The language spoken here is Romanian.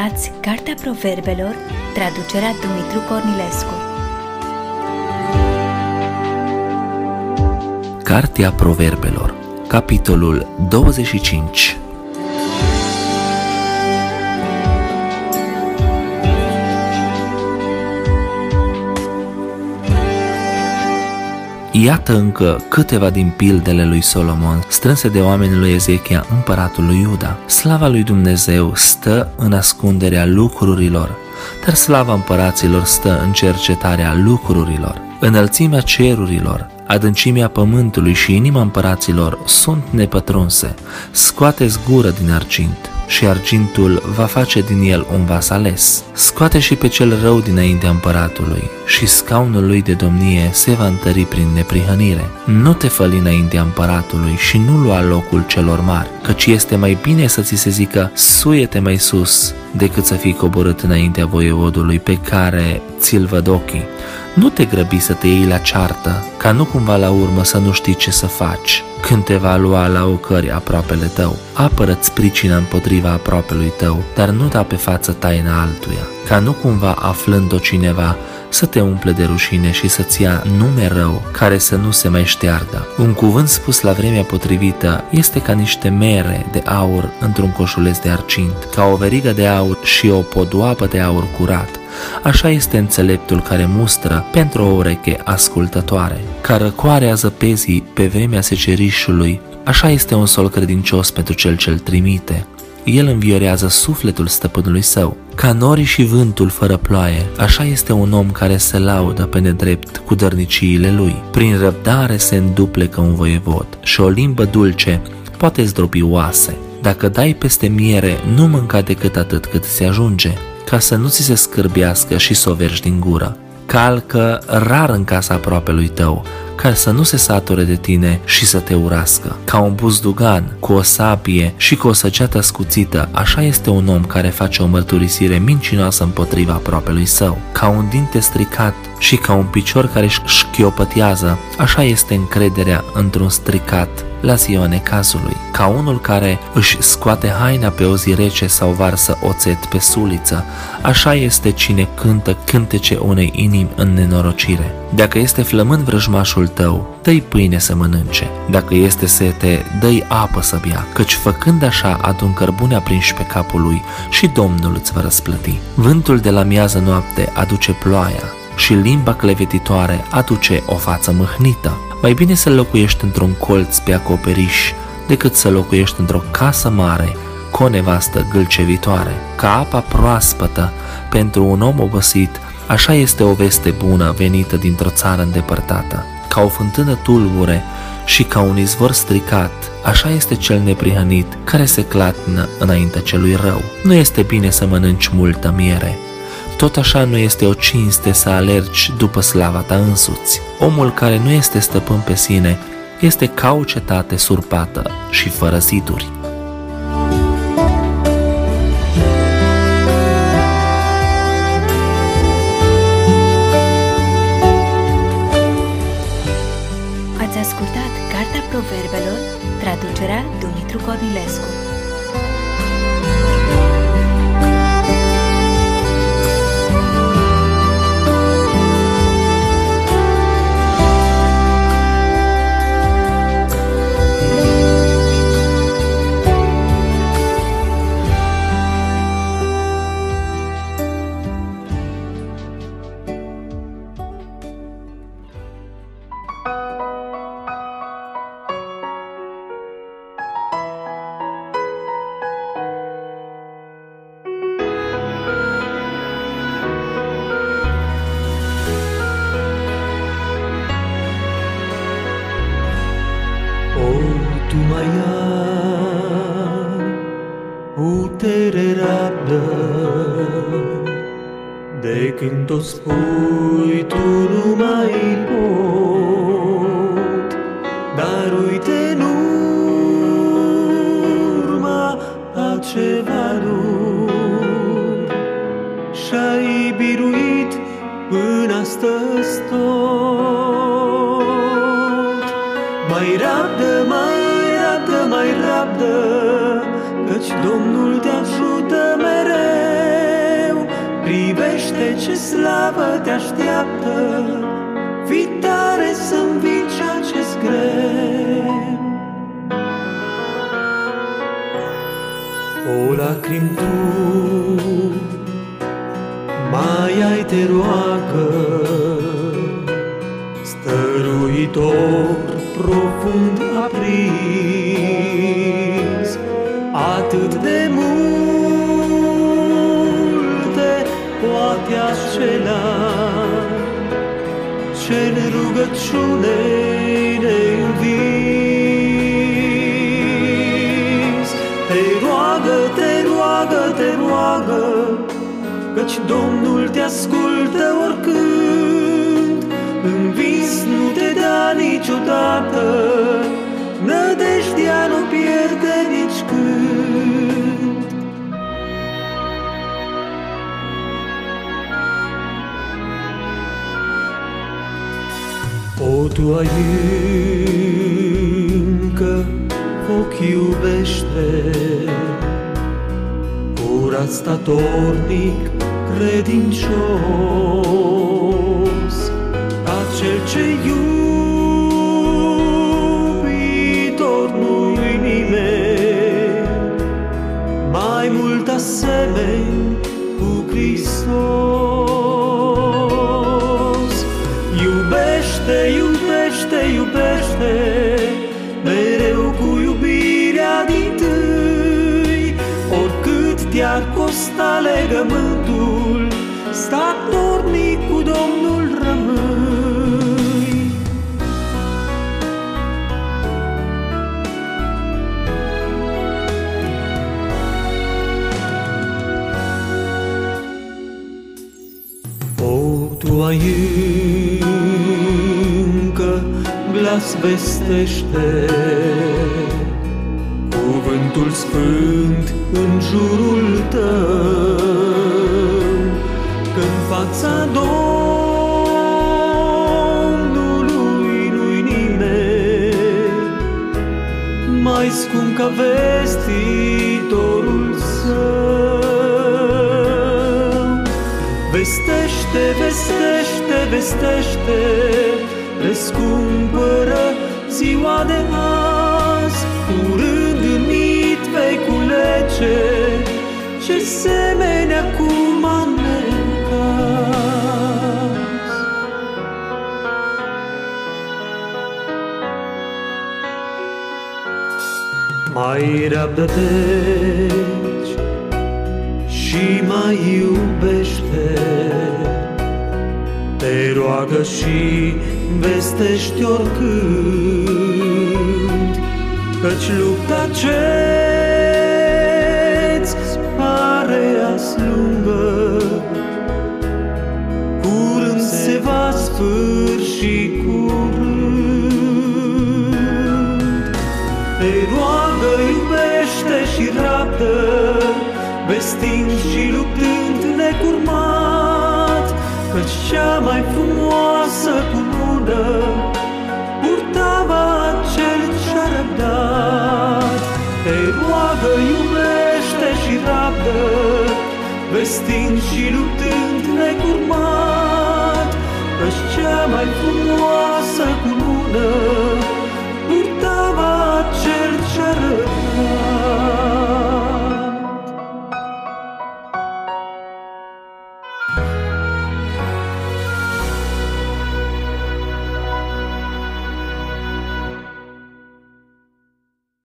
Ascultați Cartea Proverbelor, traducerea Dumitru Cornilescu. Cartea Proverbelor, capitolul 25 Iată încă câteva din pildele lui Solomon, strânse de oamenii lui Ezechia, împăratul lui Iuda. Slava lui Dumnezeu stă în ascunderea lucrurilor, dar slava împăraților stă în cercetarea lucrurilor. Înălțimea cerurilor, adâncimea pământului și inima împăraților sunt nepătrunse. Scoateți gură din argint și argintul va face din el un vas ales. Scoate și pe cel rău dinaintea împăratului și scaunul lui de domnie se va întări prin neprihănire. Nu te făli înaintea împăratului și nu lua locul celor mari, căci este mai bine să ți se zică suiete mai sus decât să fii coborât înaintea voievodului pe care ți-l văd ochii. Nu te grăbi să te iei la ceartă, ca nu cumva la urmă să nu știi ce să faci când te va lua la ocări aproapele tău. Apără-ți pricina împotriva aproapelui tău, dar nu da pe față taina altuia, ca nu cumva aflând-o cineva să te umple de rușine și să-ți ia nume rău care să nu se mai șteargă. Un cuvânt spus la vremea potrivită este ca niște mere de aur într-un coșuleț de argint, ca o verigă de aur și o podoapă de aur curat. Așa este înțeleptul care mustră pentru o ureche ascultătoare, care răcoare zăpezii pe vremea secerișului, așa este un sol credincios pentru cel ce-l trimite. El înviorează sufletul stăpânului său. Ca norii și vântul fără ploaie, așa este un om care se laudă pe nedrept cu dărniciile lui. Prin răbdare se înduplecă un voievod și o limbă dulce poate zdrobi oase. Dacă dai peste miere, nu mânca decât atât cât se ajunge, ca să nu ți se scârbească și să o vergi din gură. Calcă rar în casa aproape lui tău, ca să nu se sature de tine și să te urască. Ca un buzdugan, cu o sabie și cu o săgeată scuțită, așa este un om care face o mărturisire mincinoasă împotriva aproapelui său. Ca un dinte stricat și ca un picior care își șchiopătează, așa este încrederea într-un stricat la ziua necazului, ca unul care își scoate haina pe o zi rece sau varsă oțet pe suliță, așa este cine cântă cântece unei inimi în nenorocire. Dacă este flămând vrăjmașul tău, dă-i pâine să mănânce. Dacă este sete, dă-i apă să bea, căci făcând așa adun cărbune aprinși pe capul lui și Domnul îți va răsplăti. Vântul de la miază noapte aduce ploaia și limba clevetitoare aduce o față mâhnită. Mai bine să locuiești într-un colț pe acoperiș decât să locuiești într-o casă mare cu o nevastă gâlcevitoare. Ca apa proaspătă pentru un om obosit, așa este o veste bună venită dintr-o țară îndepărtată. Ca o fântână tulbure și ca un izvor stricat, așa este cel neprihănit care se clatină înaintea celui rău. Nu este bine să mănânci multă miere, tot așa nu este o cinste să alergi după slava ta însuți. Omul care nu este stăpân pe sine este ca o cetate surpată și fără ziduri. Ați ascultat Cartea Proverbelor, traducerea Dumitru Cornilescu. Putere rabdă De când tot spui tu nu mai pot. Dar uite în urma a ceva dur Și-ai biruit până astăzi tot. Mai rabdă, mai rabdă, mai rabdă, Căci Domnul te ajută ce slavă te așteaptă, Fii tare să învingi acest greu. O lacrim tu, mai ai te roagă, Stăruitor profund aprins, Atât de multe Căci Domnul te ascultă oricând, Învins nu te da niciodată, Nădejdea nu pierde nici când. Tu ai încă foc iubește, curat statornic, credincios, ca cel ce iubitor nu-i nimeni, mai mult asemeni oricât te-ar costa legământul, statornic cu Domnul rămâi. O, Tu ai încă glas vestește Cuvântul sfânt în jurul tău că în fața Domnului nu-i nimeni mai scump ca vestitorul său. Vestește, vestește, vestește, Rescumpără ziua de azi, Curând Mai rabdă deci și mai iubește. Te roagă și vestești oricând Căci lupta ce-ți pare azi lungă Curând se va sfârși curând Vestind și luptând necurmat Căci cea mai frumoasă cunună Purtava cel ce-a răbdat. Te roagă, iubește și rabdă Vestind și luptând necurmat Căci cea mai frumoasă cunună